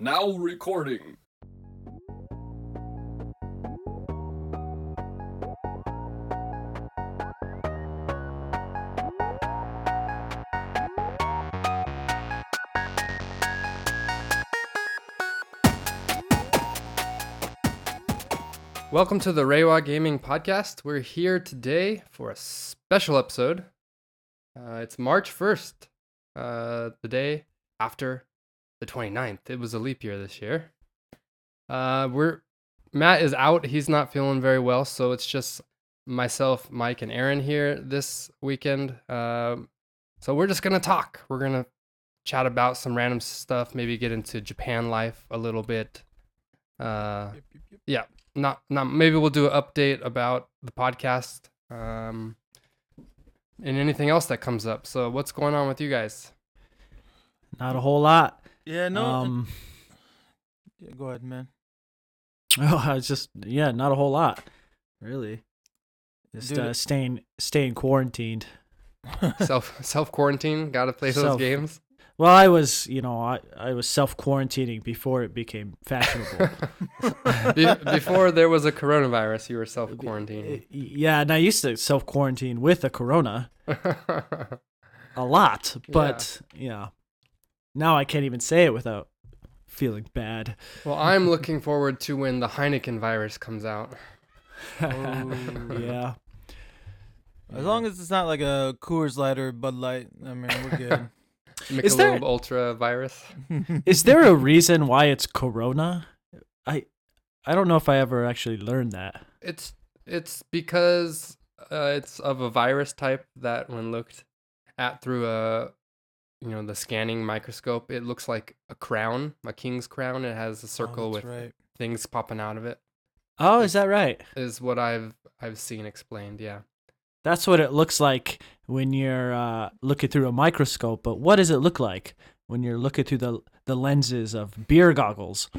Now recording. Welcome to the Reiwa Gaming Podcast. We're here today for a special episode. Uh, it's March 1st, uh, the day after the 29th. It was a leap year this year. Uh, we're Matt is out. He's not feeling very well, so it's just myself, Mike, and Aaron here this weekend. Um, so we're just gonna talk. We're gonna chat about some random stuff. Maybe get into Japan life a little bit. Uh, yeah, not not. Maybe we'll do an update about the podcast. Um, and anything else that comes up. So what's going on with you guys? Not a whole lot. Yeah, no. Um, yeah, go ahead, man. oh, I was just yeah, not a whole lot, really. Just Dude, uh, staying staying quarantined. self self quarantine. Got to play those Self- games. Well, I was you know I I was self quarantining before it became fashionable. Be- Before there was a coronavirus, you were self quarantining. yeah, and I used to self quarantine with a corona a lot, but yeah, now I can't even say it without feeling bad. well, I'm looking forward to when the Heineken virus comes out. yeah. As long as it's not like a Coors Light or Bud Light, I mean, we're good. Michelob Is there- Ultra virus. Is there a reason why it's corona? I I don't know if I ever actually learned that. It's it's because uh, it's of a virus type that when looked at through a you know the scanning microscope, it looks like a crown, a king's crown. It has a circle oh, with right. things popping out of it. Oh, is that right? Is what I've I've seen explained. Yeah. That's what it looks like when you're uh, looking through a microscope. But what does it look like when you're looking through the the lenses of beer goggles?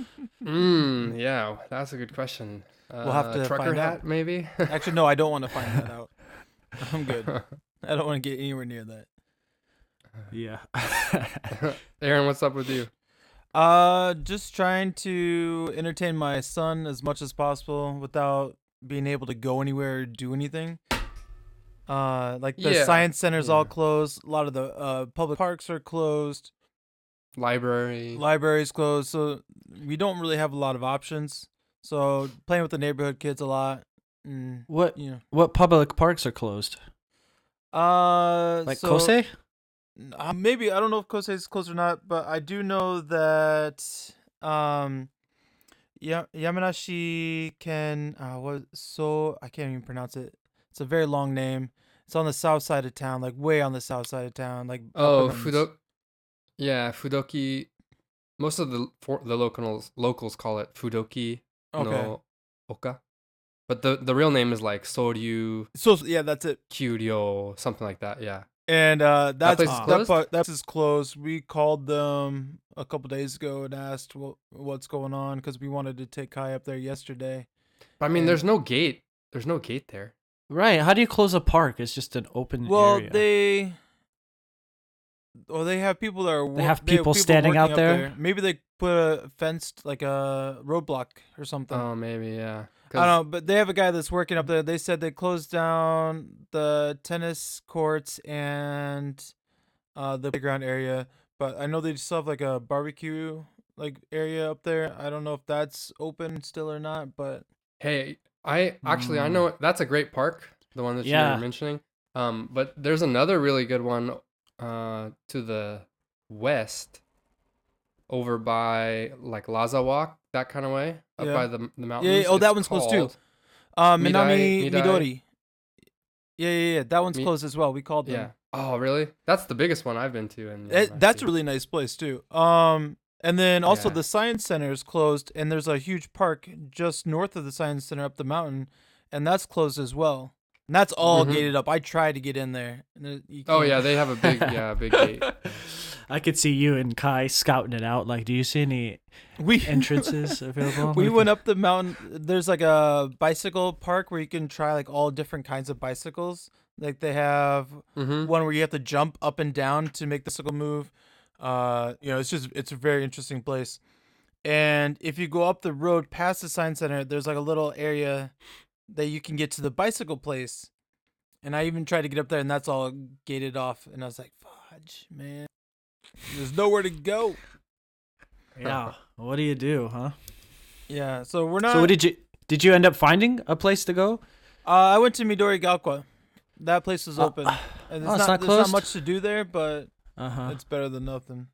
Mm, yeah, that's a good question. Uh, We'll have to trucker find hat, out. maybe. Actually, no, I don't want to find that out. I'm good. I don't want to get anywhere near that. Yeah. Aaron, what's up with you? Uh, just trying to entertain my son as much as possible without being able to go anywhere or do anything. Uh, like the Yeah, science center's all closed. A lot of the uh public parks are closed. Library. libraries closed, so we don't really have a lot of options. So playing with the neighborhood kids a lot. Mm, what you know, what public parks are closed? uh, Like so, Kosei? Uh, maybe I don't know if Kosei is closed or not, but I do know that um, Yamanashi can uh, what so I can't even pronounce it. It's a very long name. It's on the south side of town, like way on the south side of town, like Oh. Fudo. Yeah, Fudoki. Most of the for, the locals locals call it Fudoki Okay, no Oka, but the the real name is like Soryu so yeah, that's it. Kyuryo, something like that. Yeah. And uh, that's place is that closed? part that is closed. We called them a couple days ago and asked what what's going on because we wanted to take Kai up there yesterday. But I mean, And- there's no gate. There's no gate there. Right. How do you close a park? It's just an open Well, area. they, well, they have people that are. They wor- have people standing out up there? Maybe they put a fenced like a roadblock or something. Oh, maybe yeah. I don't know, but they have a guy that's working up there. They said they closed down the tennis courts and uh, the playground area, but I know they still have like a barbecue like area up there. I don't know if that's open still or not, but Hey, I actually I Mm. know that's a great park, the one that you Yeah. were mentioning. Um, but there's another really good one uh to the west over by like Lazawak, that kind of way, up Yeah. by the the mountains. Yeah, oh, that It's one's closed too. uh, Minami Midai- Midori. Yeah, yeah, yeah. That one's Mi- closed as well. We called them. Yeah. Oh, really? That's the biggest one I've been to and It, that's a really nice place too. Um, and then also Yeah. the science center is closed, and there's a huge park just north of the science center up the mountain, and that's closed as well. And that's all Mhm. gated up. I tried to get in there. and you Oh yeah, they have a big yeah, big gate. I could see you and Kai scouting it out. Like, do you see any we entrances available? we Like- went up the mountain. There's like a bicycle park where you can try like all different kinds of bicycles. Like they have Mm-hmm. one where you have to jump up and down to make the bicycle move. Uh, you know, it's just it's a very interesting place. And if you go up the road past the science center, there's like a little area that you can get to the bicycle place. And I even tried to get up there, and that's all gated off. And I was like, "Fudge, man, there's nowhere to go." Yeah. what do you do, huh? Yeah, so we're not. so what did you did you end up finding a place to go? Uh, I went to Midori Gaoka. That place was Uh, open. and oh, it's not not, there's not much to do there, but Uh-huh. it's better than nothing.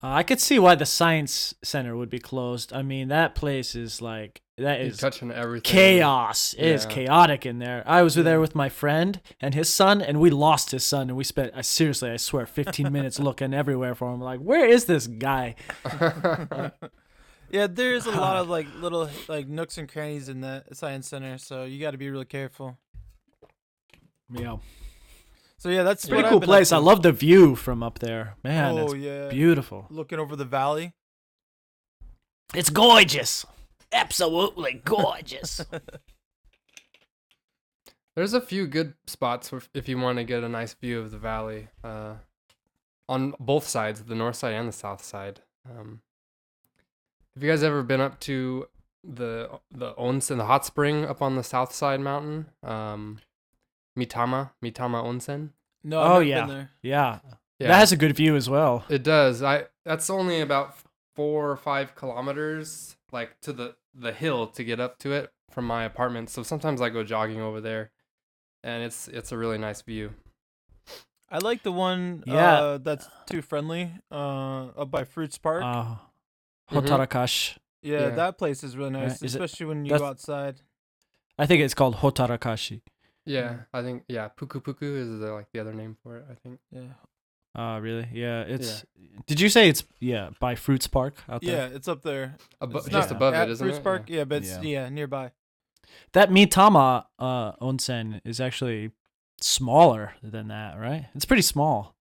Uh, I could see why the science center would be closed. I mean, that place is like that You're is touching everything. chaos. It is Yeah. chaotic in there. I was Yeah. there with my friend and his son, and we lost his son, and we spent I seriously, I swear, 15 minutes looking everywhere for him. Like, where is this guy? Yeah, there's a lot of like little like nooks and crannies in that science center, so you got to be really careful. Yeah, So yeah, that's pretty cool I've place. I love the view from up there. Man, oh it's yeah, beautiful. looking over the valley. It's gorgeous. Absolutely gorgeous. There's a few good spots if- if you want to get a nice view of the valley, uh, on both sides, the north side and the south side. Um, have you guys ever been up to the the onsen, the hot spring up on the south side mountain? Um, Mitama, Mitama Onsen. No, I've Oh, never yeah. been there. yeah. Yeah, that has a good view as well. it does. I that's only about four or five kilometers, like to the the hill to get up to it from my apartment. So sometimes I go jogging over there, and it's it's a really nice view. I like the one Yeah. uh, that's too friendly uh, up by Fruits Park. Uh, Mhm. Yeah, yeah. that place is really nice, is it- especially when you that's- go outside. I think it's called Hottarakashi. Yeah, I think yeah, puku puku is the, like the other name for it. I think. Yeah, Uh, really? Yeah, it's. Did you say it's yeah by Fruits Park out there? yeah, it's up there. Abo- It's just not above at it, isn't Fruits it? Park, Yeah. yeah, but it's Yeah. yeah. nearby. That Mitama uh, onsen is actually smaller than that, right? It's pretty small.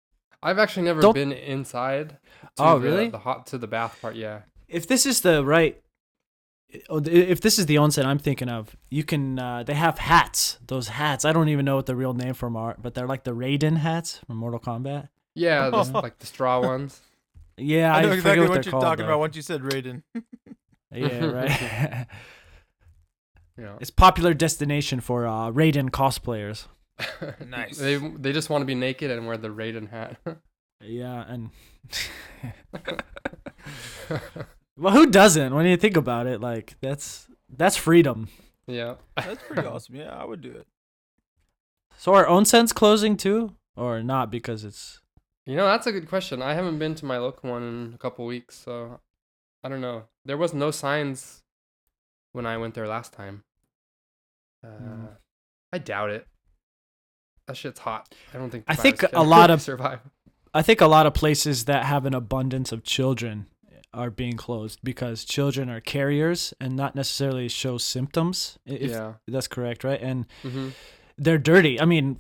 I've actually never Don't- been inside. To Oh, the, really? The hot to the bath part, yeah. If this is the right, if this is the onsen I'm thinking of, you can. Uh, they have hats. Those hats. I don't even know what the real name for them are, but they're like the Raiden hats from Mortal Kombat. Yeah, the, like the straw ones. Yeah, I I, know forget exactly what, what, you're called, talking though. about once you said Raiden. Yeah, right. Yeah. it's popular destination for uh, Raiden cosplayers. Nice. they they just want to be naked and wear the Raiden hat. Yeah, and well, who doesn't? When you think about it, like that's that's freedom. yeah. That's pretty awesome. Yeah, I would do it. So are onsens closing too, or not because it's You know, that's a good question. I haven't been to my local one in a couple weeks, so I don't know. There was no signs when I went there last time. Uh, Hmm. I doubt it. That shit's hot. I don't think. the I think a lot of- survive. I think a lot of places that have an abundance of children are being closed because children are carriers and not necessarily show symptoms. If yeah. that's correct, right? And hmm they're dirty. I mean,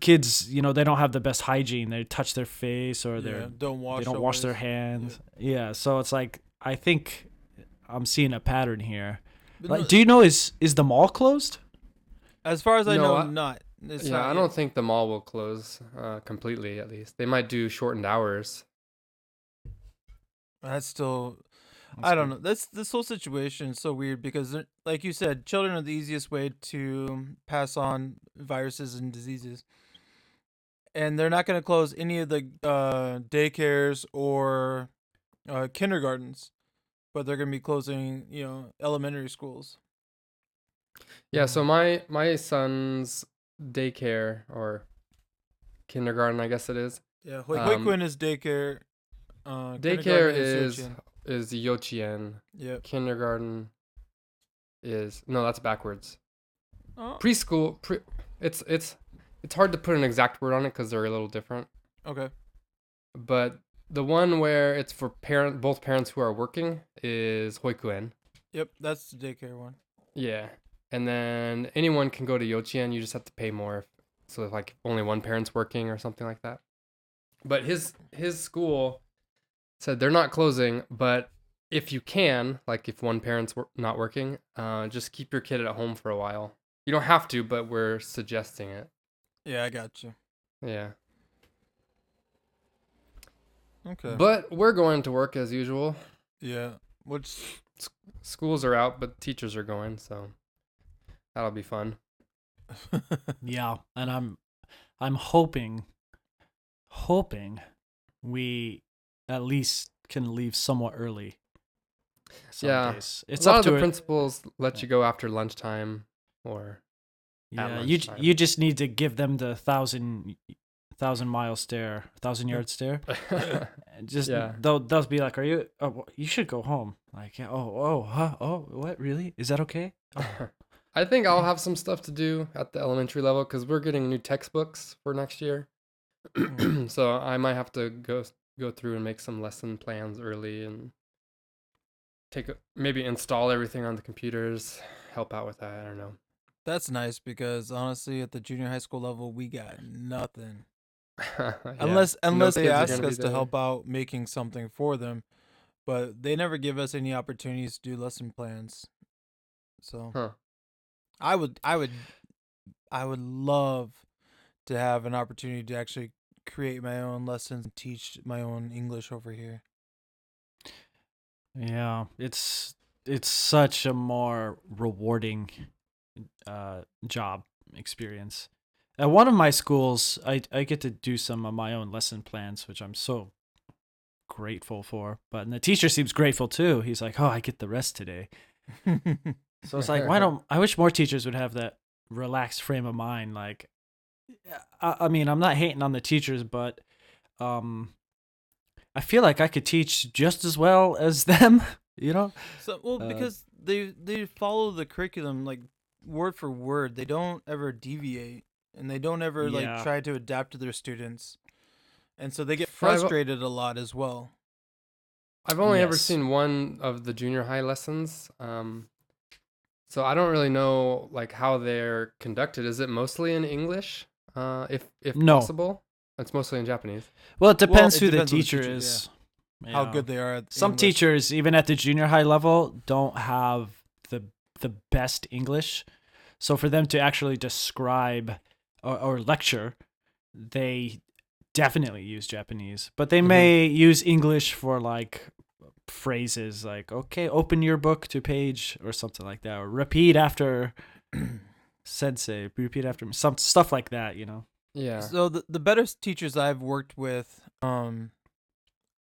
kids, you know, they don't have the best hygiene. They touch their face or Yeah, they're don't wash. they don't wash their hands. Yeah. so it's like I think I'm seeing a pattern here. Like, no- do you know is is the mall closed? as far as I No, know, I- not. It's yeah, not I don't think the mall will close uh, completely. At least they might do shortened hours. That's still. I don't know. That's this whole situation is so weird because, like you said, children are the easiest way to pass on viruses and diseases, and they're not going to close any of the uh, daycares or uh, kindergartens, but they're going to be closing, you know, elementary schools. Yeah, so my my son's daycare or kindergarten, I guess it is. Yeah, Hoi- Um, is daycare. Uh, Daycare is Yochien. is yochien. Yeah. Kindergarten is no, that's backwards. Oh, Preschool, pre, it's it's it's hard to put an exact word on it because they're a little different. okay. But the one where it's for parent both parents who are working is hoikuen. Yep, that's the daycare one. Yeah, and then anyone can go to yochien. You just have to pay more. If, so if like only one parent's working or something like that. But his his school said they're not closing, but if you can, like if one parent's not working, uh, just keep your kid at home for a while. You don't have to, but we're suggesting it. Yeah, I got you. Yeah. Okay. But we're going to work as usual. Yeah. Which Schools are out, but teachers are going, so that'll be fun. Yeah, and I'm I'm hoping hoping we at least can leave somewhat early. Some Yeah. days. It's a lot up of to the it. principals let you go after lunchtime or Yeah, you you just need to give them the thousand thousand mile stare, thousand yard stare. Just Yeah. they'll they'll be like, "Are you? Oh, you should go home." Like, yeah, oh, oh, huh? Oh, what? Really? Is that okay? Oh. I think I'll have some stuff to do at the elementary level because we're getting new textbooks for next year. Mm. so I might have to go go through and make some lesson plans early and take a, maybe install everything on the computers, help out with that. I don't know. that's nice because honestly, at the junior high school level, we got nothing. Yeah. Unless No unless they ask us to help out making something for them, but they never give us any opportunities to do lesson plans. So Huh. I would I would I would love to have an opportunity to actually create my own lessons and teach my own English over here. Yeah, it's it's such a more rewarding uh, job experience. At one of my schools, I I get to do some of my own lesson plans, which I'm so grateful for. But and the teacher seems grateful too. He's like, "Oh, I get the rest today." So it's like, why don't I wish more teachers would have that relaxed frame of mind? Like, I, I mean, I'm not hating on the teachers, but um, I feel like I could teach just as well as them. You know? So well Uh, because they they follow the curriculum like word for word. They don't ever deviate and they don't ever like try to adapt to their students. And so they get frustrated a lot as well. I've only ever seen one of the junior high lessons. Um, so I don't really know like how they're conducted. Is it mostly in English? Uh, if if No. possible, it's mostly in Japanese. Well, it depends it who depends the on the teacher teacher, is. How Yeah. good they are at Some English. teachers, even at the junior high level, don't have the the best English. So for them to actually describe or, or lecture, they definitely use Japanese. But they Mhm. may use English for like phrases like "Okay, open your book to page" or something like that, or repeat after sensei, repeat after me, some stuff like that. You know. Yeah. So the the better teachers I've worked with um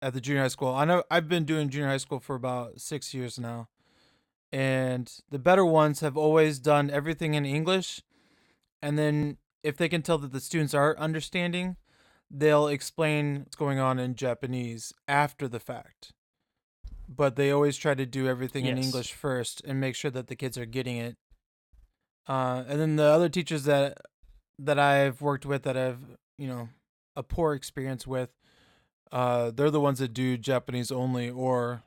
at the junior high school. I know I've been doing junior high school for about 6 years now. And the better ones have always done everything in English and then if they can tell that the students are understanding, they'll explain what's going on in Japanese after the fact. But they always try to do everything in English first and make sure that the kids are getting it. Uh, and then the other teachers that that I've worked with that I've you know a poor experience with, uh, they're the ones that do Japanese only or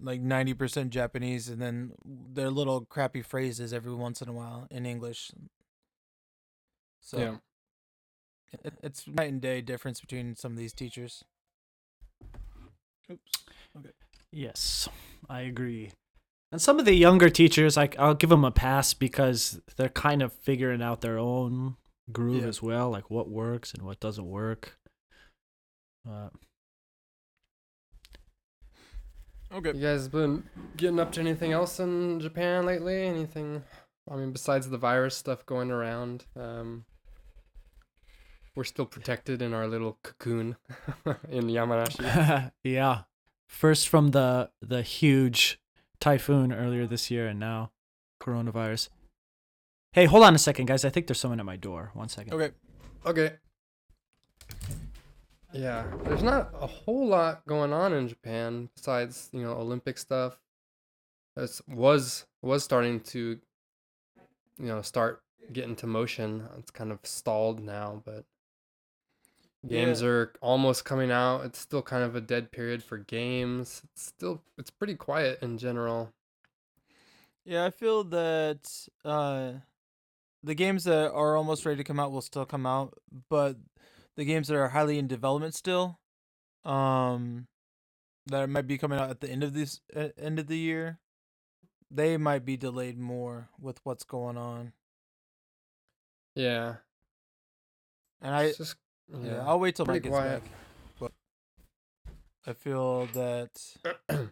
like ninety percent Japanese, and then their little crappy phrases every once in a while in English. So yeah. it, it's night and day difference between some of these teachers. Oops. Okay. Yes, I agree. And some of the younger teachers, like I'll give them a pass because they're kind of figuring out their own groove Yeah. as well, like what works and what doesn't work. Uh, Okay. You guys been getting up to anything else in Japan lately? Anything? I mean, besides the virus stuff going around, um, we're still protected in our little cocoon in Yamanashi. yeah, first from the the huge typhoon earlier this year, and now coronavirus. Hey, hold on a second, guys. I think there's someone at my door. One second. Okay. Okay. Yeah, there's not a whole lot going on in Japan besides you know Olympic stuff. It was was starting to, you know, start getting to motion. It's kind of stalled now, but games Yeah. are almost coming out. It's still kind of a dead period for games. It's still it's pretty quiet in general. Yeah, I feel that uh, the games that are almost ready to come out will still come out, but the games that are highly in development still, um, that might be coming out at the end of this uh, end of the year, they might be delayed more with what's going on. Yeah. And I it's just yeah, yeah. I'll wait till Mike pretty gets back. But I feel that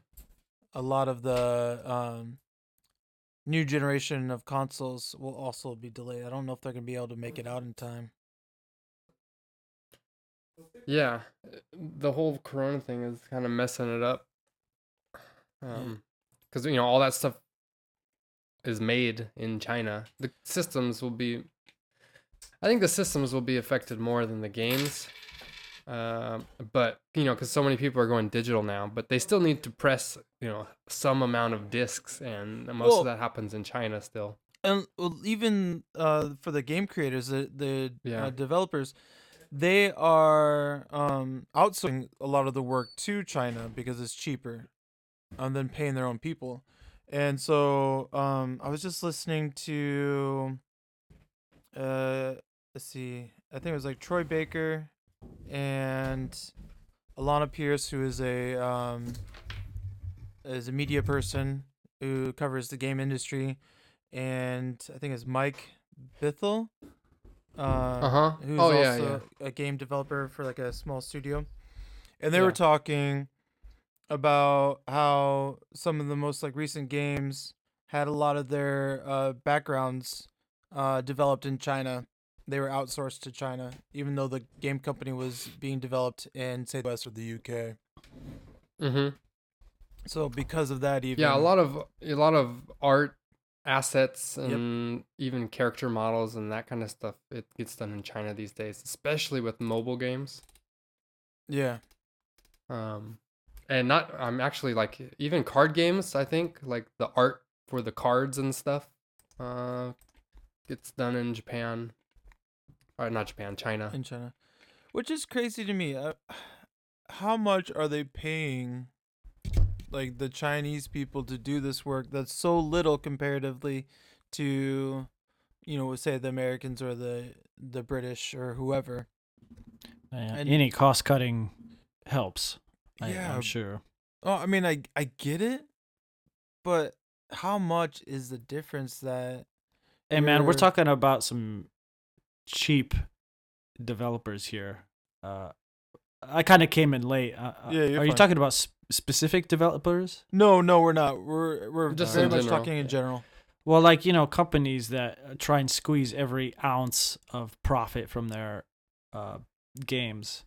a lot of the um, new generation of consoles will also be delayed. I don't know if they're gonna be able to make it out in time. Yeah, the whole Corona thing is kind of messing it up. Um, because you know all that stuff is made in China. The systems will be, I think the systems will be affected more than the games. Um, but you know, because so many people are going digital now, but they still need to press you know some amount of discs, and most Well- of that happens in China still. and well, even uh, for the game creators, the the Yeah. uh, developers, they are um, outsourcing a lot of the work to China because it's cheaper, and then paying their own people. And so um, I was just listening to, uh, let's see, I think it was like Troy Baker and Alana Pierce, who is a um, is a media person who covers the game industry and I think it's Mike Bithell. Uh, Uh huh. Who's Oh yeah, also yeah. a game developer for like a small studio. And they Yeah. were talking about how some of the most like recent games had a lot of their uh, backgrounds uh, developed in China. They were outsourced to China, even though the game company was being developed in say the West or the UK. Mm-hmm. So because of that, even Yeah, a lot of a lot of art assets and even character models and that kind of stuff. It gets done in China these days, especially with mobile games. yeah, Um, and not I'm actually like even card games. I think like the art for the cards and stuff, uh, gets done in Japan. Or not Japan, China. in China, which is crazy to me. Uh, how much are they paying, like the Chinese people, to do this work that's so little comparatively to, you know, say the Americans or the the British or whoever? Yeah, And- any cost cutting helps. I, Yeah. I'm sure. Oh, I mean, I I get it, but how much is the difference that? Hey man, we're You're- talking about some cheap developers here. Uh, I kind of came in late. Uh, uh, Yeah, you're are you talking about sp- specific developers? No, no, we're not. We're we're Just very much general. talking in general. Well, like you know, companies that uh, try and squeeze every ounce of profit from their uh, games,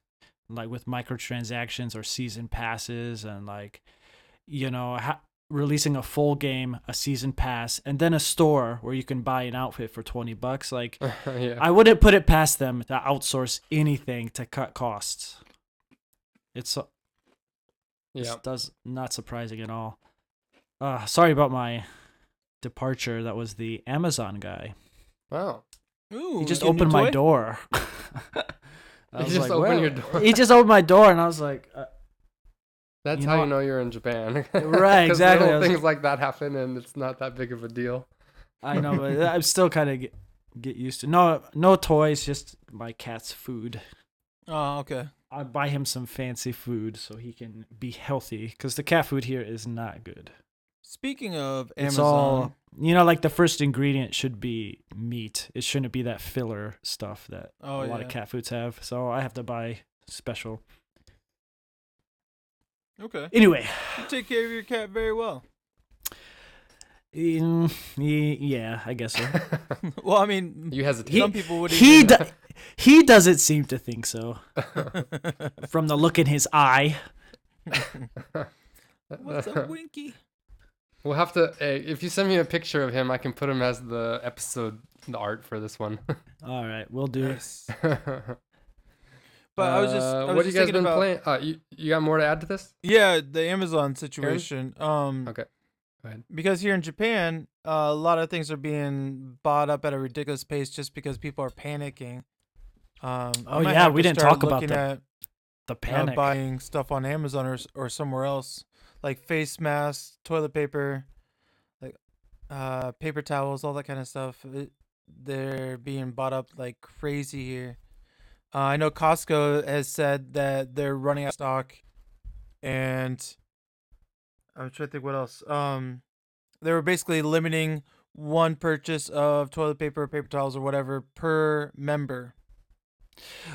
like with microtransactions or season passes, and like you know, ha- releasing a full game, a season pass, and then a store where you can buy an outfit for twenty bucks. Like, yeah. I wouldn't put it past them to outsource anything to cut costs. It's yeah. it does not surprising at all. Uh, sorry about my departure. That was the Amazon guy. Wow. Ooh, He just get a new opened my door. He just like, opened your door. He just opened my door, and I was like, uh, That's You how know you know you're in Japan. Right, 'Cause exactly. little things like that happen, and it's not that big of a deal. I know, but I'm still kind of get, get used to. No, no toys, just my cat's food. Oh, okay. I buy him some fancy food so he can be healthy, because the cat food here is not good. Speaking of Amazon, It's all you know, like the first ingredient should be meat. It shouldn't be that filler stuff that oh a lot yeah. of cat foods have. So I have to buy special. Okay, Anyway, you take care of your cat very well. ye- yeah, I guess so. well, I mean, you hesitate. He- some people would. he do- he doesn't seem to think so from the look in his eye. What's up, Winky? We'll have to. Hey, if you send me a picture of him, I can put him as the episode, the art for this one. All right, we'll do. Nice. But I was just, I Uh, was what have you just guys been about, playing? Uh, you you got more to add to this? Yeah, the Amazon situation. Um, Okay. Go ahead. because here in Japan, uh, a lot of things are being bought up at a ridiculous pace just because people are panicking. Um, Oh, yeah, we didn't talk about looking the at, The uh, panic. buying stuff on Amazon or or somewhere else, like face masks, toilet paper, like uh, paper towels, all that kind of stuff. It, they're being bought up like crazy here. Uh, I know Costco has said that they're running out of stock, and I'm trying to think what else. Um, they were basically limiting one purchase of toilet paper, paper towels, or whatever per member.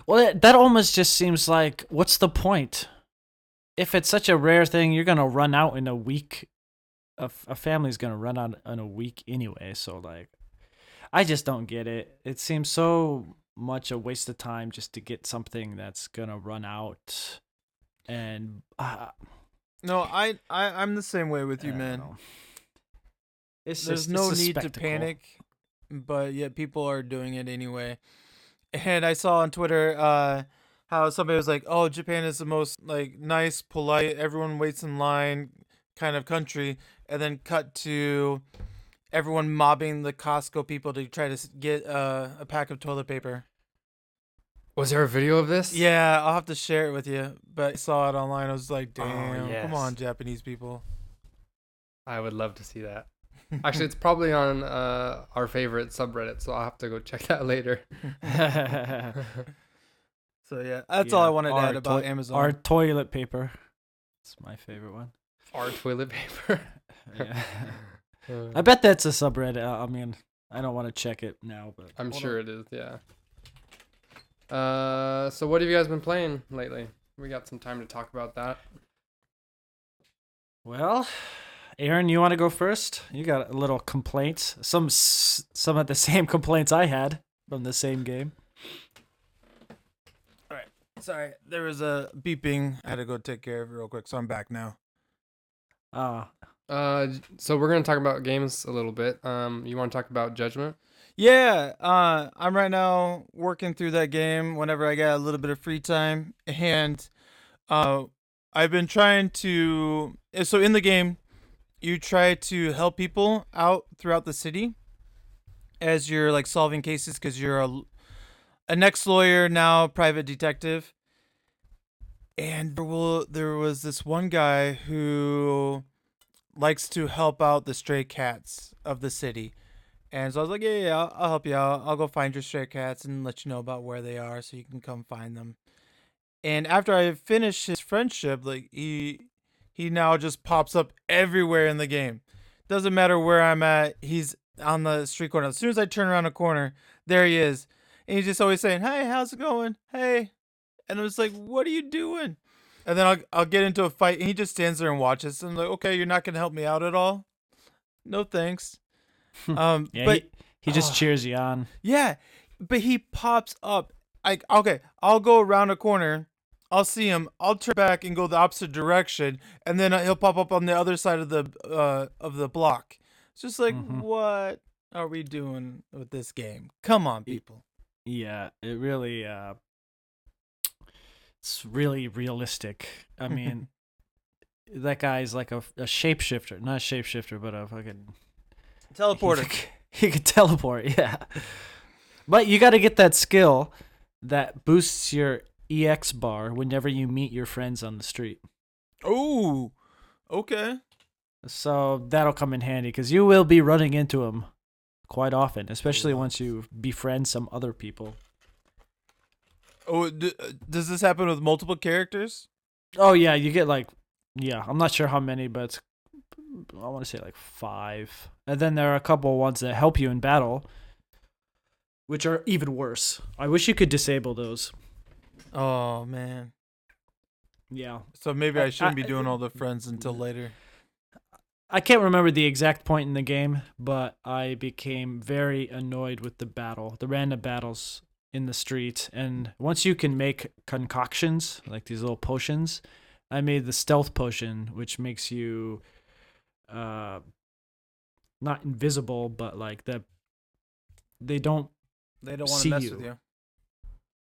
Well, that, almost just seems like what's the point? If it's such a rare thing, you're gonna run out in a week a family's gonna run out in a week anyway. So like, I just don't get it. It seems so much a waste of time just to get something that's gonna run out, and uh, No, I, I I'm the same way with you, man. know. It's There's just, no it's need to panic, but yet people are doing it anyway. And I saw on Twitter uh how somebody was like, "Oh, Japan is the most like nice, polite, everyone waits in line kind of country," and then cut to everyone mobbing the Costco people to try to get uh, a pack of toilet paper. Was there a video of this? Yeah, I'll have to share it with you. But I saw it online. I was like, Oh, "Damn, yes. come on, Japanese people." I would love to see that. Actually, it's probably on uh, our favorite subreddit, so I'll have to go check that later. so yeah, that's all I wanted to our add about toi- Amazon. Our toilet paper. It's my favorite one. Our toilet paper. Yeah. Uh, I bet that's a subreddit. I I mean, I don't want to check it now, but I'm Hold sure it is. Yeah. Uh, so what have you guys been playing lately? We got some time to talk about that. well, Aaron, you want to go first? You got a little complaints. Some some of the same complaints I had from the same game. All right. Sorry, there was a beeping. I had to go take care of it real quick, so I'm back now. Ah, Uh, j- so we're gonna talk about games a little bit. Um, you want to talk about Judgment? Yeah, uh, I'm right now working through that game whenever I get a little bit of free time, and uh, I've been trying to. eh, So in the game, you try to help people out throughout the city as you're like solving cases because you're a an ex lawyer now private detective, and there will there was this one guy who likes to help out the stray cats of the city. And so I was like, yeah, yeah, I'll, I'll help you out. I'll go find your stray cats and let you know about where they are so you can come find them. And after I finish his friendship, like he he now just pops up everywhere in the game. Doesn't matter where I'm at, he's on the street corner. As soon as I turn around a corner, there he is. And he's just always saying, Hey, how's it going? Hey. And I was like, What are you doing? And then I'll I'll get into a fight and he just stands there and watches. And I'm like, Okay, you're not gonna help me out at all? No thanks. Um yeah. but he, he just Oh. cheers you on. yeah, but he pops up. Like, okay, I'll go around a corner. I'll see him. I'll turn back and go the opposite direction, and then he'll pop up on the other side of the uh of the block. It's just like, Mhm. what are we doing with this game? Come on, people. Yeah, it really uh it's really realistic. I mean that guy's like a, a shapeshifter, not a shapeshifter, but a fucking Teleporter. He could, he could teleport, yeah. But you got to get that skill that boosts your EX bar whenever you meet your friends on the street. Oh, okay. So that'll come in handy because you will be running into them quite often, especially once you befriend some other people. Oh, d- uh, does this happen with multiple characters? Oh yeah, you get like yeah, I'm not sure how many, but it's, I want to say like five. And then there are a couple ones that help you in battle, which are even worse. I wish you could disable those. Oh man. Yeah, So maybe I- I shouldn't I- be doing all the friends until later. I can't remember the exact point in the game, but I became very annoyed with the battle, the random battles in the street. And once you can make concoctions, like these little potions, I made the stealth potion, which makes you uh not invisible, but like that they don't They don't want to mess you. with you.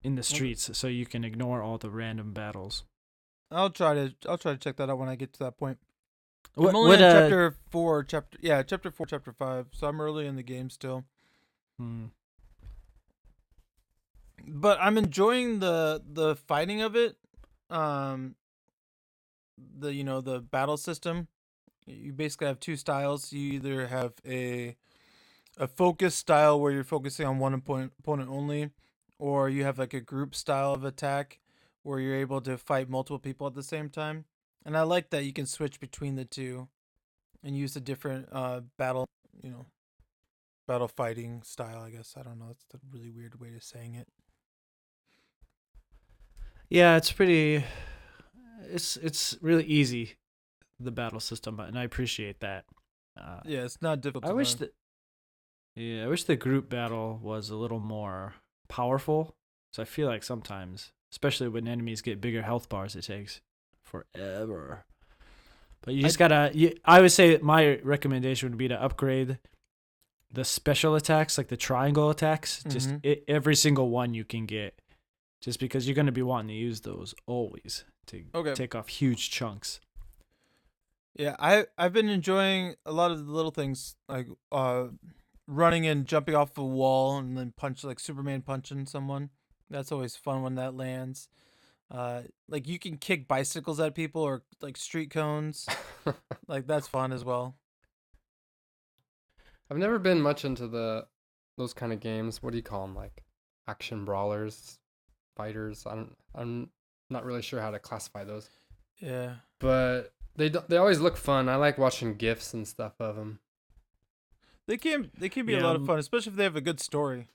in the streets, so you can ignore all the random battles. I'll try to I'll try to check that out when I get to that point. What, I'm only what, on uh, chapter four, chapter yeah, chapter four, chapter five. So I'm early in the game still, hmm. But I'm enjoying the the fighting of it. Um, the you know the battle system. You basically have two styles. You either have a a focus style where you're focusing on one opponent opponent only, or you have like a group style of attack where you're able to fight multiple people at the same time. And I like that you can switch between the two and use a different uh battle, you know, battle fighting style, I guess. I don't know. That's a really weird way of saying it. Yeah, it's pretty. It's it's really easy, the battle system, and I appreciate that. Uh, Yeah, it's not difficult. I to wish that. Yeah, I wish the group battle was a little more powerful. So I feel like sometimes, especially when enemies get bigger health bars, it takes forever. But you I- just gotta. You, I would say my recommendation would be to upgrade the special attacks, like the triangle attacks. Just Mhm. i every single one you can get, just because you're gonna be wanting to use those always to Okay. take off huge chunks. Yeah, I I've been enjoying a lot of the little things like uh running and jumping off a wall and then punch like Superman punching someone. That's always fun when that lands. Uh like you can kick bicycles at people or like street cones. like that's fun as well. I've never been much into the those kind of games. What do you call them? Like action brawlers, fighters. I don't. I'm not really sure how to classify those. Yeah. But they they always look fun. I like watching gifs and stuff of them. They can they can be a lot of um, fun, especially if they have a good story.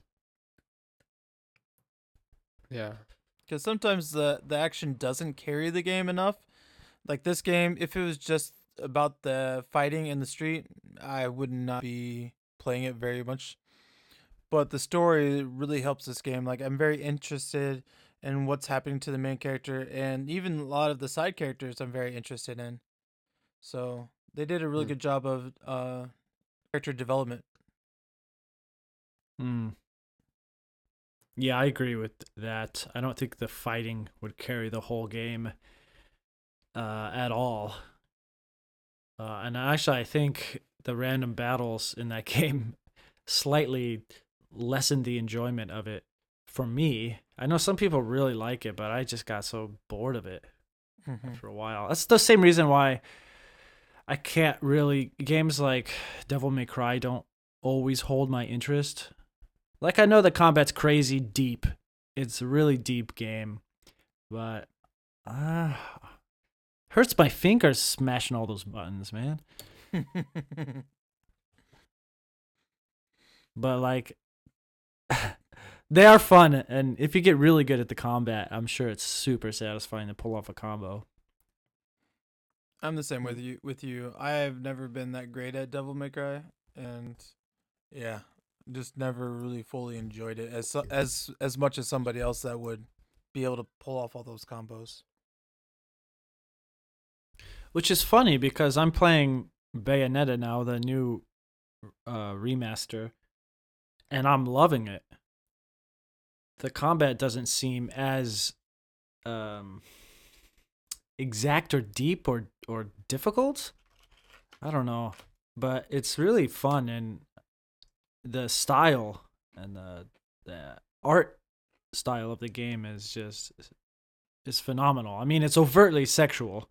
Yeah. Because sometimes the the action doesn't carry the game enough. Like this game, if it was just about the fighting in the street, I would not be playing it very much. But the story really helps this game. Like I'm very interested in what's happening to the main character, and even a lot of the side characters I'm very interested in. So they did a really Hmm. good job of uh, character development. Hmm. Yeah, I agree with that. I don't think the fighting would carry the whole game uh, at all. Uh, and actually, I think the random battles in that game slightly lessened the enjoyment of it for me. I know some people really like it, but I just got so bored of it for a while. That's the same reason why I can't really games like Devil May Cry don't always hold my interest. Like I know the combat's crazy deep. It's a really deep game, but uh hurts my fingers smashing all those buttons, man. But like they are fun and if you get really good at the combat, I'm sure it's super satisfying to pull off a combo. I'm the same with you. With you, I have never been that great at Devil May Cry, and yeah, just never really fully enjoyed it as as as much as somebody else that would be able to pull off all those combos. Which is funny because I'm playing Bayonetta now, the new uh, remaster, and I'm loving it. The combat doesn't seem as um, exact or deep or or difficult. I don't know, but it's really fun and the style and the the art style of the game is just is phenomenal. I mean, it's overtly sexual.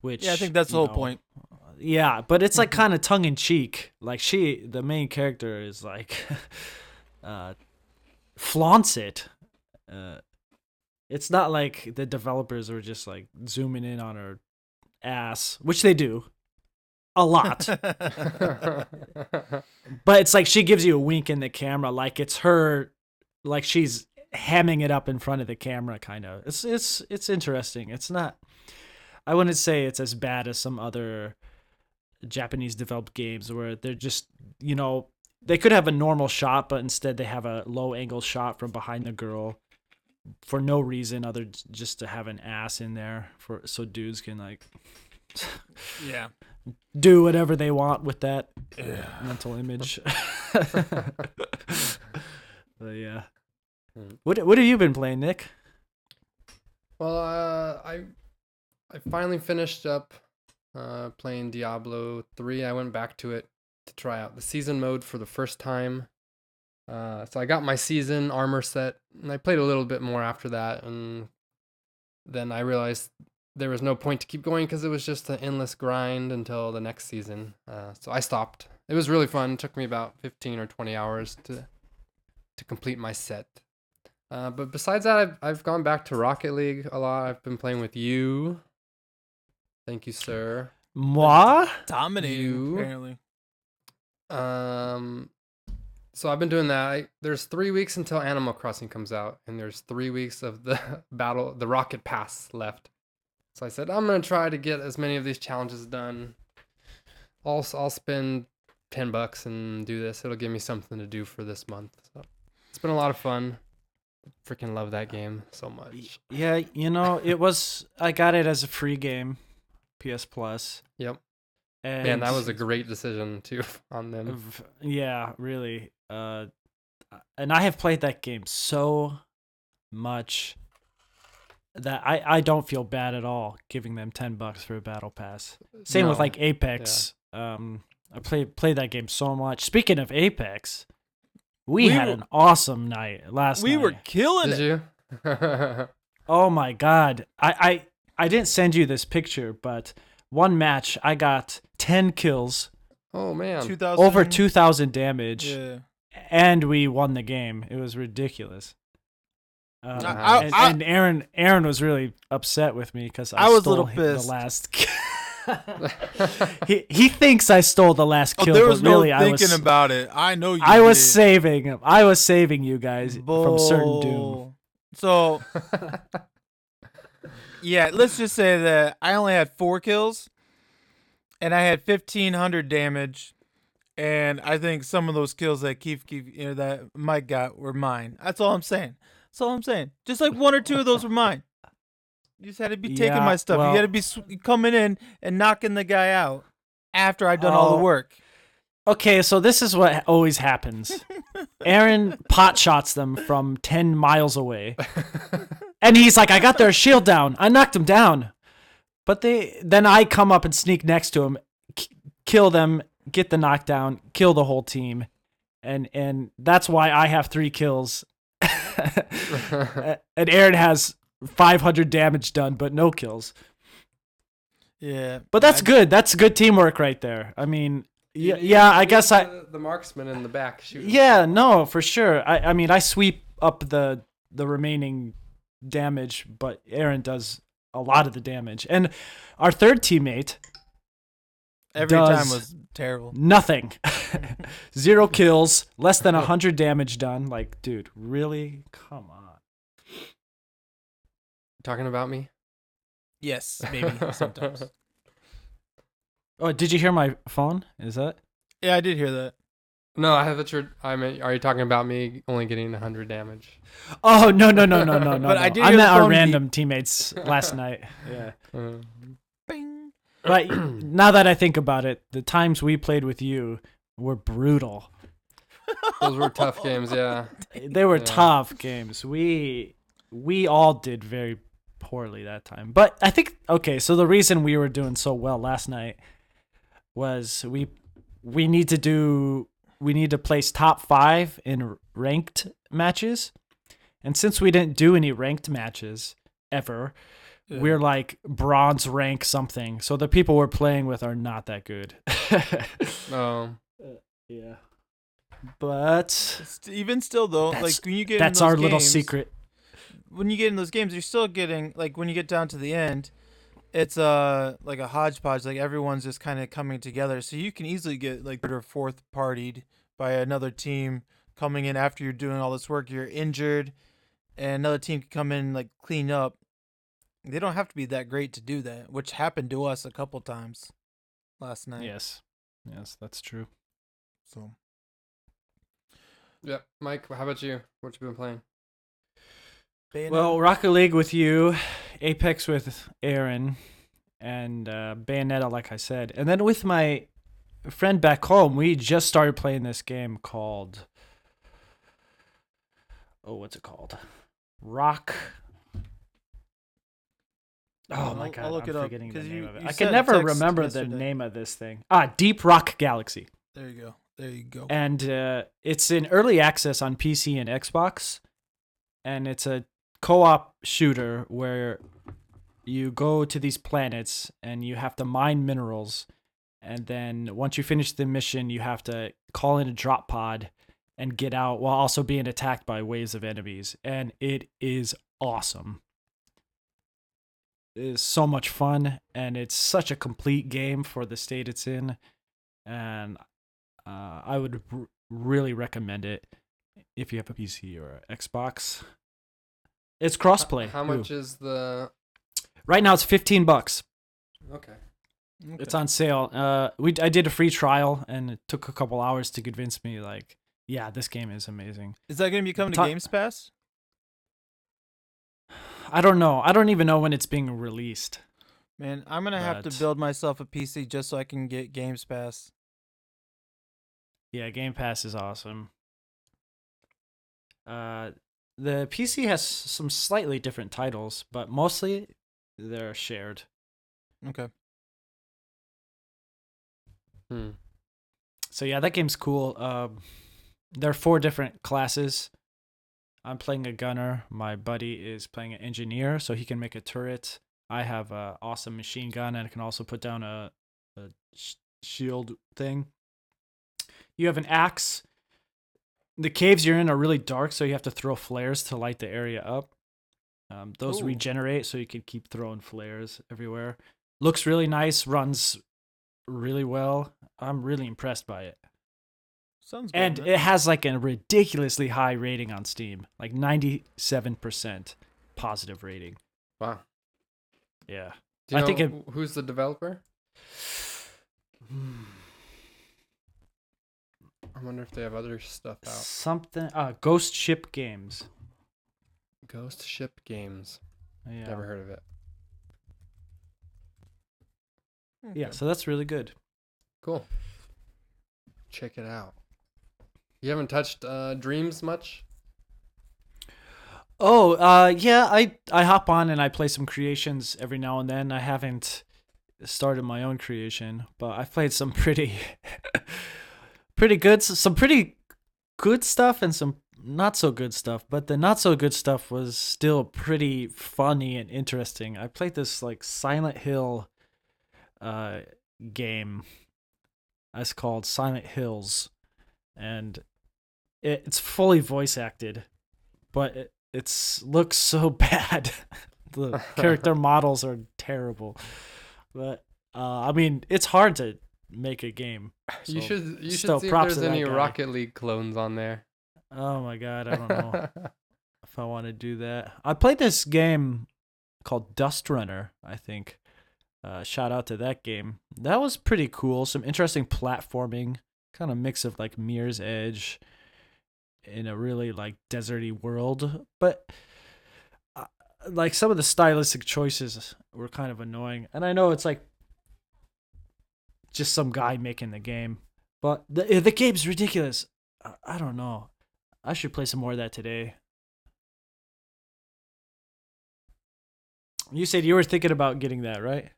Which Yeah, I think that's the whole know, point. Yeah, but it's like Mhm. kind of tongue in cheek. Like she, the main character, is like, uh, flaunts it. Uh, it's not like the developers are just like zooming in on her ass, which they do a lot. but it's like she gives you a wink in the camera, like it's her, like she's hamming it up in front of the camera, kind of. It's it's it's interesting. It's not. I wouldn't say it's as bad as some other Japanese developed games where they're just you know they could have a normal shot, but instead they have a low angle shot from behind the girl for no reason other just to have an ass in there for so dudes can like yeah. do whatever they want with that Yeah. mental image. but yeah. Hmm. What what have you been playing, Nick? Well, uh, I I finally finished up uh, playing Diablo 3. I went back to it to try out the season mode for the first time. Uh, so I got my season armor set, and I played a little bit more after that, and then I realized there was no point to keep going because it was just an endless grind until the next season. Uh, so I stopped. It was really fun. It took me about 15 or 20 hours to to complete my set. Uh, but besides that, I've I've gone back to Rocket League a lot. I've been playing with you. Thank you, sir. Moi? Dominating You- apparently. Um, so I've been doing that. I, there's three weeks until Animal Crossing comes out, and there's three weeks of the battle, the Rocket Pass left. So I said I'm gonna try to get as many of these challenges done. I'll I'll spend ten bucks and do this. It'll give me something to do for this month. So it's been a lot of fun. Freaking love that game so much. Yeah, you know, it was. I got it as a free game, PS Plus. Yep. And Man, that was a great decision too on them. Yeah, really. Uh, and I have played that game so much that I I don't feel bad at all giving them ten bucks for a battle pass. Same with like Apex. Um, I played played that game so much. Speaking of Apex, we, We had were- an awesome night last we night. were killing Did it. you? Oh my god. I, I I didn't send you this picture, but one match I got 10 kills, oh man. 2000 over 2000 damage, Yeah. and we won the game. It was ridiculous. Um, I- I- and, I- and Aaron Aaron was really upset with me cuz I, I was a little pissed. the last he he thinks I stole the last Oh, kill, there but was no really I thinking was about it. I know you. I was saving him. I was saving you guys from certain doom. So yeah, let's just say that I only had four kills, and I had fifteen hundred damage, and I think some of those kills that Keith, Keith, you know, that Mike got were mine. That's all I'm saying. That's all I'm saying. Just like one or two of those were mine. You just had to be taking my stuff. well- you had to be sw- coming in and knocking the guy out after I'd done all Oh. the work. Okay, so this is what always happens. Aaron pot shots them from 10 miles away. And he's like, I got their shield down. I knocked them down. But they then I come up and sneak next to him, k- kill them, get the knockdown, kill the whole team. And and that's why I have 3 kills. and Aaron has 500 damage done but no kills. Yeah, But that's I- good. That's good teamwork right there. I mean, yeah, yeah I guess I the, the marksman in the back shooting. Yeah, no, for sure. I, I mean, I sweep up the the remaining damage, but Aaron does a lot of the damage. And our third teammate, Every time does- was terrible. nothing. Zero kills, less than 100 damage done. Like, dude, really? Come on. Talking about me? Yes, maybe sometimes. Oh, did you hear my phone? Is that? Yeah, I did hear that. No, I thought you're. I mean, are you talking about me only getting 100 damage? Oh, no, no, no, no, no, no. But I no. did I hear the meant our random teammates last night. Yeah. Uh, Bing. But now that I think about it, the times we played with you were brutal. those were tough games, yeah. they were Yeah. tough games. We we all did very poorly that time. But I think okay, so the reason we were doing so well last night was we we need to do we need to place top 5 in ranked matches. And since we didn't do any ranked matches ever, Yeah. we're like bronze rank something. So the people we're playing with are not that good. Oh, yeah. But Even still, though, like when you get in that's those our little secret. When you get in those games, you're still getting like when you get down to the end, it's uh like a hodgepodge. Like everyone's just kind of coming together, so you can easily get like third or fourth partied by another team coming in after you're doing all this work. You're injured, and another team can come in like clean up. They don't have to be that great to do that, which happened to us a couple times last night. Yes. Yes, that's true. So yeah. Mike, how about you? What you been playing? Bayonetta- Well, Rocket League with you, Apex with Aaron, and uh, Bayonetta, like I said. And then with my friend back home, we just started playing this game called. Oh, what's it called? Rock. Oh my god, I'll look I'm it up, forgetting the 'cause name you- of it. you I can never remember yesterday. the name of this thing. Ah, Deep Rock Galaxy. there you go. There you go. and uh, it's in early access on PC and Xbox, and it's a co-op shooter where you go to these planets and you have to mine minerals, and then once you finish the mission, you have to call in a drop pod and get out while also being attacked by waves of enemies, and it is awesome. It is so much fun, and it's such a complete game for the state it's in, and uh, I would r- really recommend it if you have a PC or Xbox. It's crossplay. How too. much is the? Right now it's 15 bucks. Okay. It's on sale. Uh, we I did a free trial and it took a couple hours to convince me. Like, yeah, this game is amazing. Is that going to be coming to Ta- Games Pass? I don't know. I don't even know when it's being released. Man, I'm gonna have to build myself a PC just so I can get Games Pass. Yeah, Game Pass is awesome. Uh, the PC has some slightly different titles, but mostly they're shared. Okay. Hmm. So yeah, that game's cool. Um, there are four different classes. I'm playing a gunner. My buddy is playing an engineer, so he can make a turret. I have a awesome machine gun, and I can also put down a, a sh- shield thing. You have an axe. The caves you're in are really dark, so you have to throw flares to light the area up. Um, those Ooh. regenerate, so you can keep throwing flares everywhere. Looks really nice. Runs really well. I'm really impressed by it. Sounds good. And man. it has like a ridiculously high rating on Steam, like 97% positive rating. Wow. Yeah. Do you I know think it- who's the developer? I wonder if they have other stuff out. Something uh Ghost Ship Games. Ghost Ship Games. Yeah. Never heard of it. Yeah, so that's really good. Cool. Check it out. You haven't touched uh, Dreams much? Oh, uh yeah, I I hop on and I play some creations every now and then. I haven't started my own creation, but I've played some pretty pretty good some pretty good stuff and some not so good stuff, but the not so good stuff was still pretty funny and interesting. I played this like Silent Hill uh game. It's called Silent Hills and it, it's fully voice acted, but it it's looks so bad. the character models are terrible. But uh, I mean, it's hard to make a game. you should you should see if there's any guy. Rocket League clones on there. Oh my god, I don't know if I want to do that. I played this game called Dust Runner, I think. Uh, shout out to that game. That was pretty cool. Some interesting platforming, kind of mix of like Mirror's Edge in a really like deserty world, but uh, like some of the stylistic choices were kind of annoying. And I know it's like just some guy making the game, but the the game's ridiculous. I, I don't know. I should play some more of that today. You said you were thinking about getting that, right?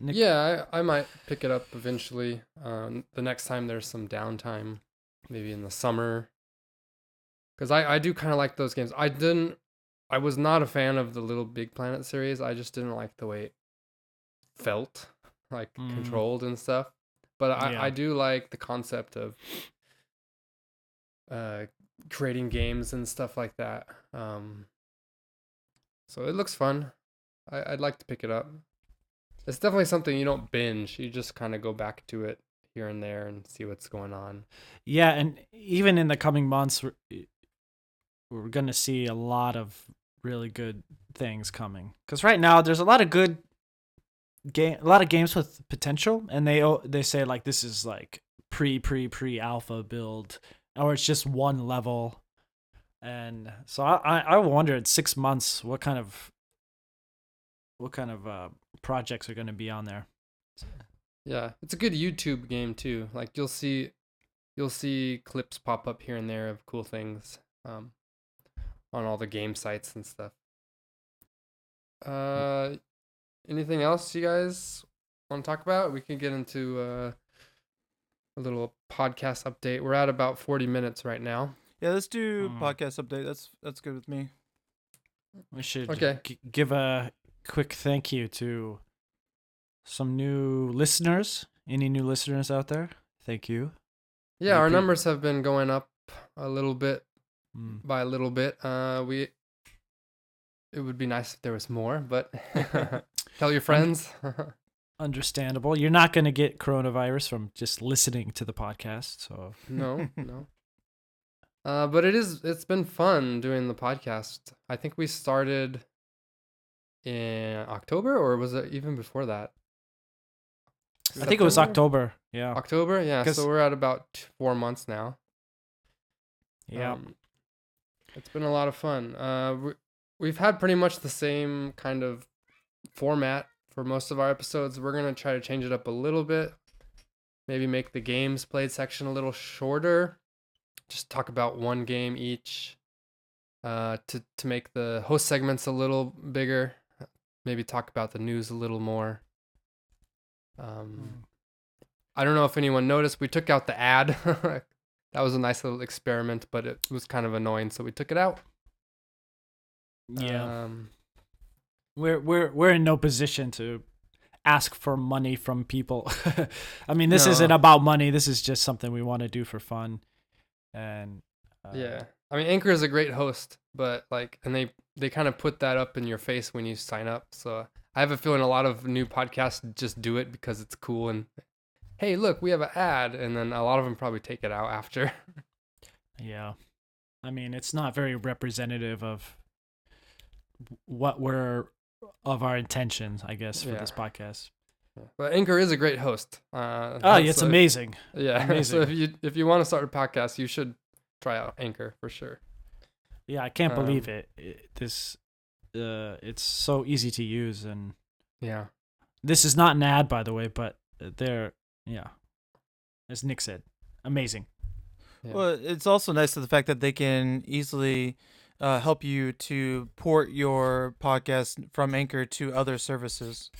Nick- Yeah, I, I might pick it up eventually. Um, the next time there's some downtime, maybe in the summer. Because I, I do kind of like those games. I didn't, I was not a fan of the Little Big Planet series. I just didn't like the way it felt, like Mm. controlled and stuff. But I, Yeah. I do like the concept of uh, creating games and stuff like that. Um, so it looks fun. I, I'd like to pick it up. It's definitely something you don't binge. You just kind of go back to it here and there and see what's going on. Yeah, and even in the coming months, we're, we're gonna see a lot of really good things coming. Because right now, there's a lot of good game, a lot of games with potential, and they they say like this is like pre pre pre alpha build, or it's just one level. And so I I, I wondered six months what kind of what kind of uh, projects are going to be on there. Yeah, it's a good YouTube game too. Like you'll see, you'll see clips pop up here and there of cool things um, on all the game sites and stuff. Uh, anything else you guys want to talk about? We can get into uh, a little podcast update. We're at about forty minutes right now. Yeah, let's do Mm. podcast update. That's that's good with me. We should Okay. g- give a quick thank you to some new listeners. Any new listeners out there? Thank you. Yeah, our Repeat. numbers have been going up a little bit Mm. by a little bit. Uh, we it would be nice if there was more, but tell your friends. Understandable. You're not going to get coronavirus from just listening to the podcast. So no, no. Uh, but it is. It's been fun doing the podcast. I think we started in October, or was it even before that? I think it was October. Yeah. October, Yeah. So we're at about four months now. Yeah. Um, it's been a lot of fun. Uh, we, we've had pretty much the same kind of format for most of our episodes. We're gonna try to change it up a little bit. Maybe make the games played section a little shorter. Just talk about one game each. Uh, to to make the host segments a little bigger. Maybe talk about the news a little more. Um, I don't know if anyone noticed. We took out the ad. that was a nice little experiment, but it was kind of annoying, so we took it out. yeah. Um, we're we're we're in no position to ask for money from people. I mean, this No. isn't about money. This is just something we want to do for fun. And uh, yeah. I mean, Anchor is a great host, but like, and they they kind of put that up in your face when you sign up. So I have a feeling a lot of new podcasts just do it because it's cool and hey, look, we have an ad, and then a lot of them probably take it out after. Yeah. I mean, it's not very representative of what we're of our intentions, I guess, for Yeah. this podcast. But Anchor is a great host. Uh, Oh, yeah, it's so- amazing. Yeah. So if you if you want to start a podcast, you should try out Anchor for sure. Yeah, I can't believe Um, it. it. This uh it's so easy to use and Yeah. this is not an ad by the way, but they're yeah. As Nick said, amazing. Yeah. Well, it's also nice to the fact that they can easily uh, help you to port your podcast from Anchor to other services.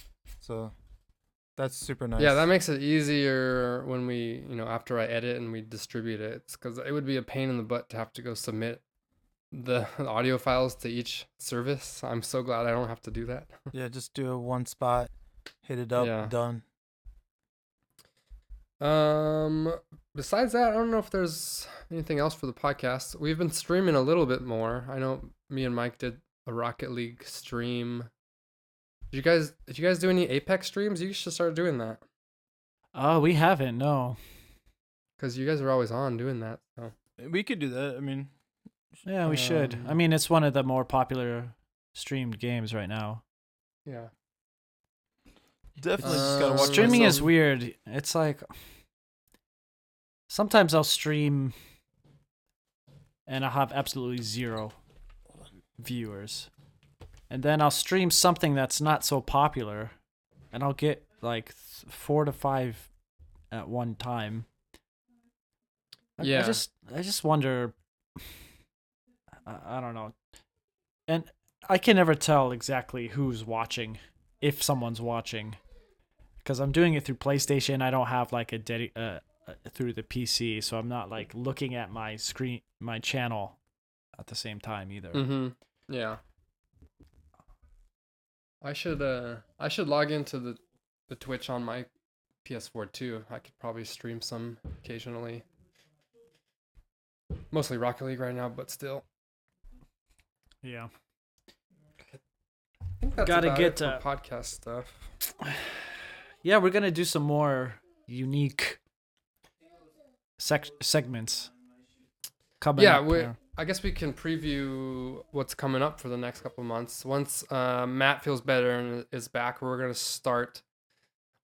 So that's super nice. Yeah, that makes it easier when we, you know, after I edit and we distribute it. because it would be a pain in the butt to have to go submit the audio files to each service. I'm so glad I don't have to do that. yeah, just do a one spot, hit it up, Yeah. done. Um, besides that, I don't know if there's anything else for the podcast. We've been streaming a little bit more. I know me and Mike did a Rocket League stream. Did you guys did you guys do any Apex streams? You should start doing that Oh, we haven't. No. because you guys are always on doing that. So We could do that. I mean, Yeah, we should. I Um, mean, it's one of the more popular streamed games right now. yeah. definitely just Uh, gotta watch Streaming is weird. It's like sometimes I'll stream and I'll have absolutely zero viewers. And then I'll stream something that's not so popular and I'll get like th- 4 to 5 at one time. I, I just I just wonder I, I don't know. And I can never tell exactly who's watching if someone's watching because I'm doing it through PlayStation. I don't have like a dedi- uh, through the PC, so I'm not like looking at my screen, my channel at the same time either. Mm-hmm. Yeah. I should uh I should log into the the Twitch on my PS4 too. I could probably stream some occasionally. Mostly Rocket League right now, but still. Yeah. I think that's Gotta get, uh, podcast stuff. Yeah, we're gonna do some more unique sec- segments. Coming Yeah, up we here. I guess we can preview what's coming up for the next couple months. Once uh, Matt feels better and is back, we're gonna start.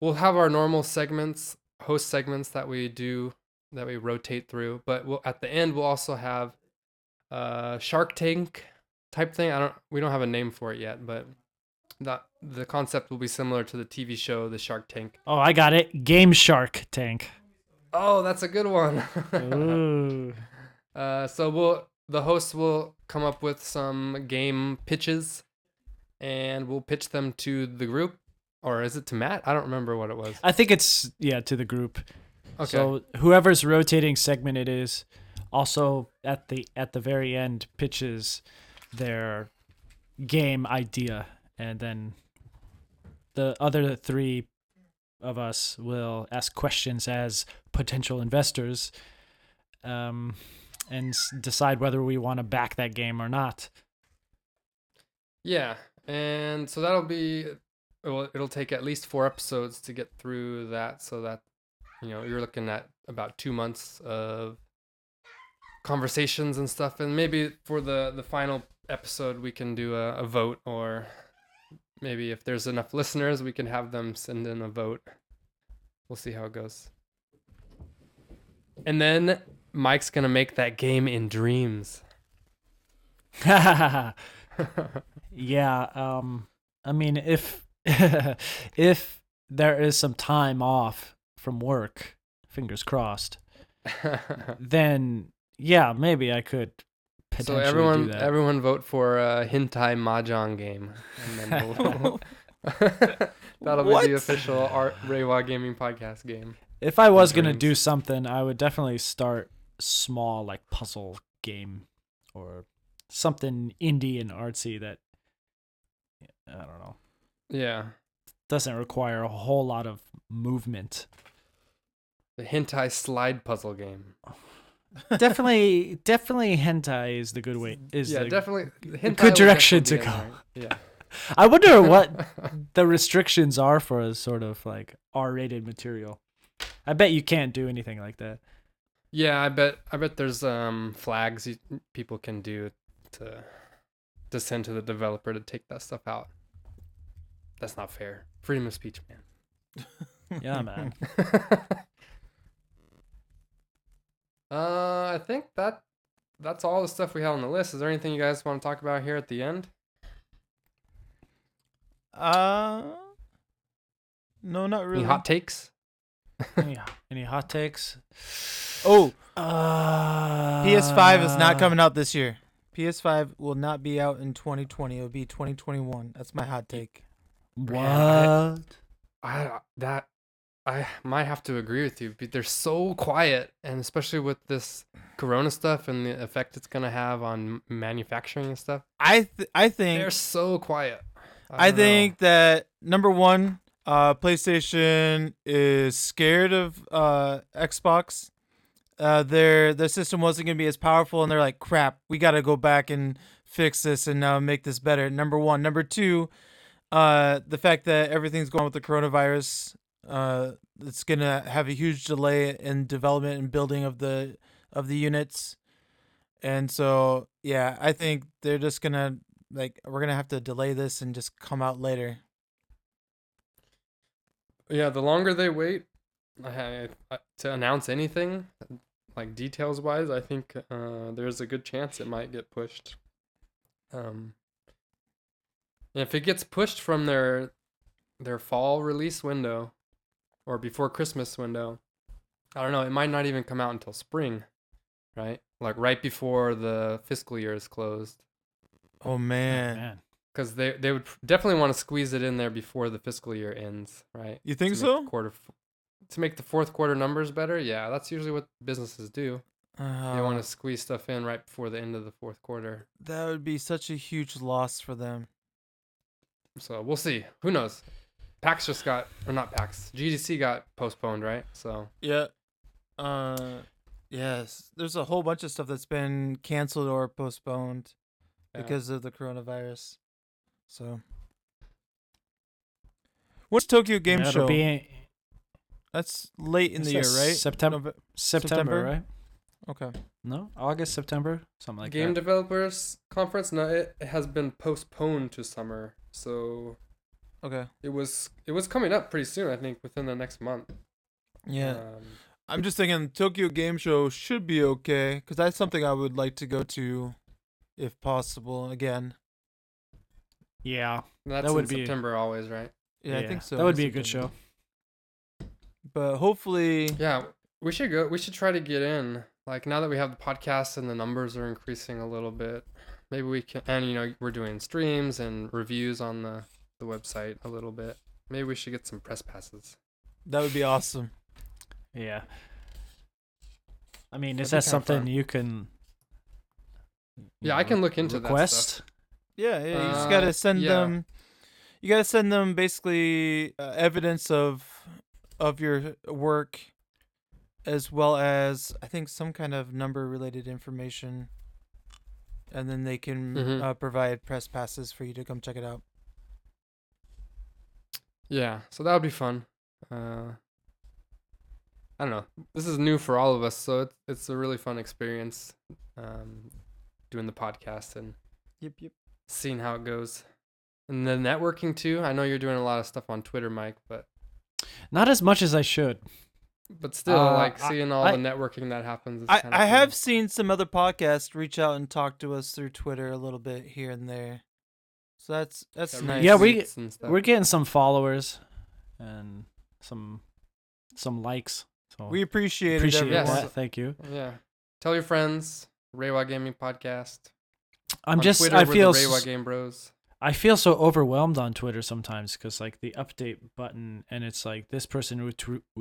We'll have our normal segments, host segments that we do, that we rotate through. But we'll, at the end, we'll also have uh, Shark Tank type thing. I don't. We don't have a name for it yet, but that the concept will be similar to the TV show, The Shark Tank. Oh, I got it. Game Shark Tank. Oh, that's a good one. Ooh. Uh, so we'll the hosts will come up with some game pitches, and we'll pitch them to the group, or is it to Matt? I don't remember what it was. I think it's yeah to the group. Okay. So whoever's rotating segment it is, also at the at the very end pitches their game idea, and then the other three of us will ask questions as potential investors, um, and decide whether we want to back that game or not. yeah, and so that'll be. Well, it'll take at least four episodes to get through that, so that you know you're looking at about two months of conversations and stuff, and maybe for the the final episode we can do a, a vote, or maybe if there's enough listeners, we can have them send in a vote. we'll see how it goes. And then Mike's gonna make that game in dreams. yeah. Um. I mean, if if there is some time off from work, fingers crossed, then yeah, maybe I could so everyone, everyone vote for a hentai mahjong game, and then we'll that'll be the official Art Reiwa Gaming podcast game. if I was gonna dreams. do something, I would definitely start small, like puzzle game or something indie and artsy that I don't know Yeah, doesn't require a whole lot of movement. the hentai slide puzzle game. Oh. Definitely, definitely hentai is the good way. Is yeah, the, definitely. hentai good direction to go. Yeah. I wonder what the restrictions are for a sort of like R-rated material. I bet you can't do anything like that. Yeah, I bet I bet there's um flags you, people can do to to send to the developer to take that stuff out. That's not fair. Freedom of speech, man. Yeah, man. Uh, I think that that's all the stuff we have on the list. Is there anything you guys want to talk about here at the end? Uh, no, not really. Any hot takes? any, any hot takes? oh, Uh, PS5 is not coming out this year. PS5 will not be out in 2020. It'll be 2021. That's my hot take. What? I that I might have to agree with you. but They're so quiet, and especially with this Corona stuff and the effect it's gonna have on manufacturing and stuff. I th- I think They're so quiet. I know. think that number one, uh, PlayStation is scared of uh, Xbox. Uh, their their system wasn't gonna be as powerful, and they're like, "Crap, we got to go back and fix this and uh, make this better." Number one, number two, uh, the fact that everything's going with the coronavirus, uh, it's gonna have a huge delay in development and building of the of the units, and so yeah, I think they're just gonna like we're gonna have to delay this and just come out later. Yeah, the longer they wait I, I, to announce anything, like details wise, I think uh, there's a good chance it might get pushed. Um, if it gets pushed from their their fall release window or before Christmas window, I don't know. It might not even come out until spring, right? Like right before the fiscal year is closed, Oh man, Man. because they they would definitely want to squeeze it in there before the fiscal year ends, right? you think to so? Quarter f- to make the fourth quarter numbers better. Yeah, that's usually what businesses do. They want Uh, to squeeze stuff in right before the end of the fourth quarter. that would be such a huge loss for them. So we'll see. Who knows? PAX just got, or not PAX, GDC got postponed, right? So Yeah. Uh, yes. There's a whole bunch of stuff that's been canceled or postponed yeah. because of the coronavirus. So. What's Tokyo Game Yeah, Show? be That's late in It the year, right? September- Nove- September, September? right? Okay. No, August, September, something like Game that. Game Developers conference. No, it, it has been postponed to summer. So Okay. it was it was coming up pretty soon. I think within the next month. Yeah. Um, I'm just thinking Tokyo Game Show should be okay because that's something I would like to go to, if possible. Again. yeah, that's That in would be- September always, right? Yeah, I think so. That would be a good show. But hopefully, Yeah, we should go. We should try to get in. Like now that we have the podcast and the numbers are increasing a little bit, maybe we can. And you know, we're doing streams and reviews on the the website a little bit. Maybe we should get some press passes. that would be awesome. Yeah. I mean, is That'd be that something fun. you can? you Yeah, I can look into that request. stuff. Yeah, yeah. You just Uh, gotta send yeah. them. You gotta send them basically uh, evidence of of your work, as well as I think some kind of number related information, and then they can Mhm. uh, provide press passes for you to come check it out. Yeah, so that would be fun. Uh, I don't know. This is new for all of us, so it's it's a really fun experience. Um, doing the podcast and Yep, yep. seeing how it goes. And the networking too. I know you're doing a lot of stuff on Twitter, Mike, but Not as much as I should. But still, Uh, like seeing all I- the networking that happens. Is I, I cool. have seen some other podcasts reach out and talk to us through Twitter a little bit here and there. So that's that's nice. Yeah, we- retweets and stuff. We're getting some followers and some some likes. So we appreciate, appreciate it. Yes. That. Thank you. Yeah. Tell your friends. Reiwa Gaming Podcast. I'm On just Twitter, I feel the s- Reiwa Game Bros. I feel so overwhelmed on Twitter sometimes because like the update button and it's like this person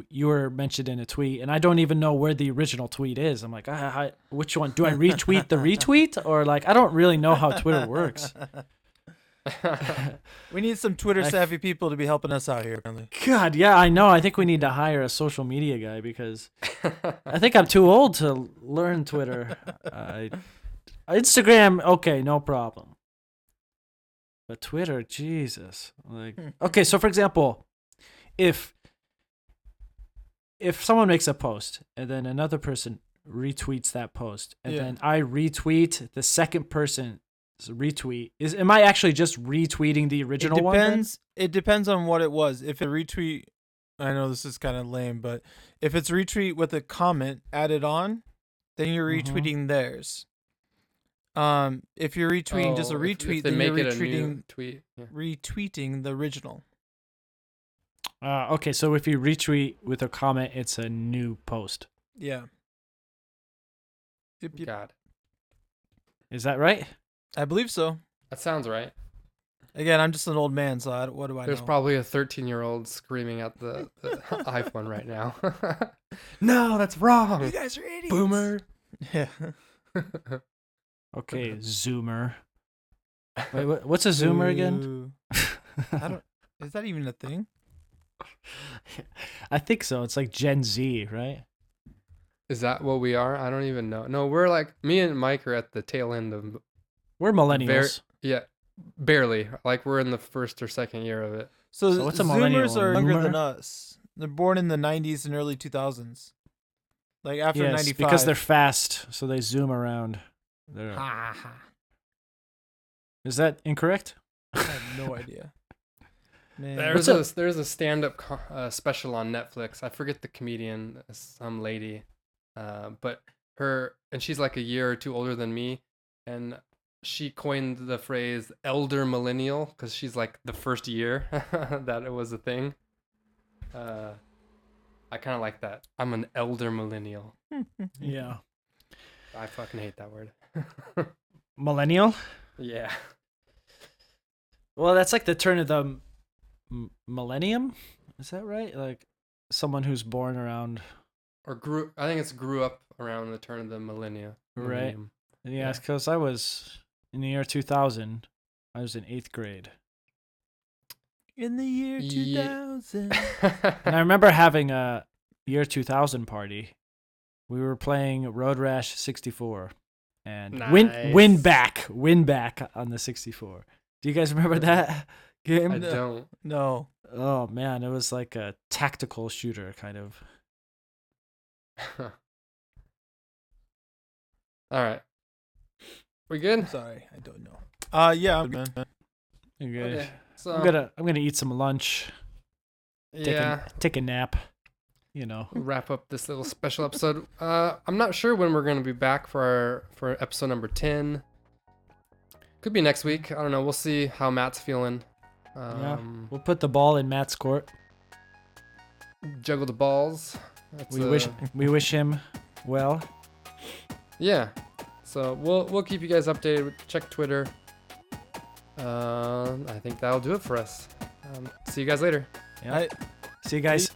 you were mentioned in a tweet and I don't even know where the original tweet is. I'm like, ah, which one do I retweet the retweet or like I don't really know how Twitter works. we need some Twitter savvy people to be helping us out here. Apparently. God, yeah, I know. I think we need to hire a social media guy because I think I'm too old to learn Twitter. I Instagram, okay, no problem. But Twitter, Jesus. Like hmm. okay, so for example, if if someone makes a post and then another person retweets that post and Yeah. then I retweet the second person's retweet, is am I actually just retweeting the original it one? then? depends. It depends on what it was. If a retweet, I know this is kind of lame, but if it's retweet with a comment added on, then you're Mhm. retweeting theirs. Um, if you're retweeting just a Oh, if- retweet, if they then make you're it a new retweeting tweet. Yeah. retweeting the original. Uh, okay, so if you retweet with a comment, it's a new post. Yeah. Yep, yep. God, Is that right? I believe so. that sounds right. Again, I'm just an old man, so I, what do I know? There's know? probably a 13 year old screaming at the, the iPhone right now. no, that's wrong. You guys are idiots. Boomer. Yeah. Okay, Zoomer. Wait, what, what's a Zoomer again? I don't. Is that even a thing? I think so. It's like Gen Z, right? Is that what we are? I don't even know. No, we're like me and Mike are at the tail end of We're millennials. yeah, barely. Like we're in the first or second year of it. So, So what's a Zoomers millennial? are younger than us. They're born in the 90s and early 2000s. Like after yes, 95. because they're fast, so they zoom around. They're- Ha, ha. Is that incorrect? I have no idea. Man. There's What's a there's a stand up co- uh, special on Netflix. I forget the comedian, uh, some lady, uh, but her and she's like a year or two older than me, and she coined the phrase "elder millennial" because she's like the first year that it was a thing. Uh, I kind of like that. I'm an elder millennial. Yeah. I fucking hate that word. Millennial? yeah. Well, that's like the turn of the m- millennium. Is that right? Like someone who's born around. Or grew. I think it's grew up around the turn of the millennia. Right. millennium. Yeah, because I was in the year 2000. I was in eighth grade. In the year Ye- 2000. And I remember having a year 2000 party. We were playing Road Rash 64 and win WinBack, win back on the 64. Do you guys remember that game? I don't. no. Oh man, it was like a tactical shooter kind of. All right. We good? Sorry, I don't know. Uh, yeah, I'm good, man. You're good. Okay. So I'm gonna I'm gonna eat some lunch, take yeah, a take a nap. You know. wrap up this little special episode. Uh, I'm not sure when we're gonna be back for our for episode number ten. Could be next week. I don't know. We'll see how Matt's feeling. Um, We'll put the ball in Matt's court. Juggle the balls. That's, We wish uh, we wish him well. Yeah. So we'll we'll keep you guys updated. Check Twitter. Uh, I think that'll do it for us. Um, see you guys later. Yeah. See you guys.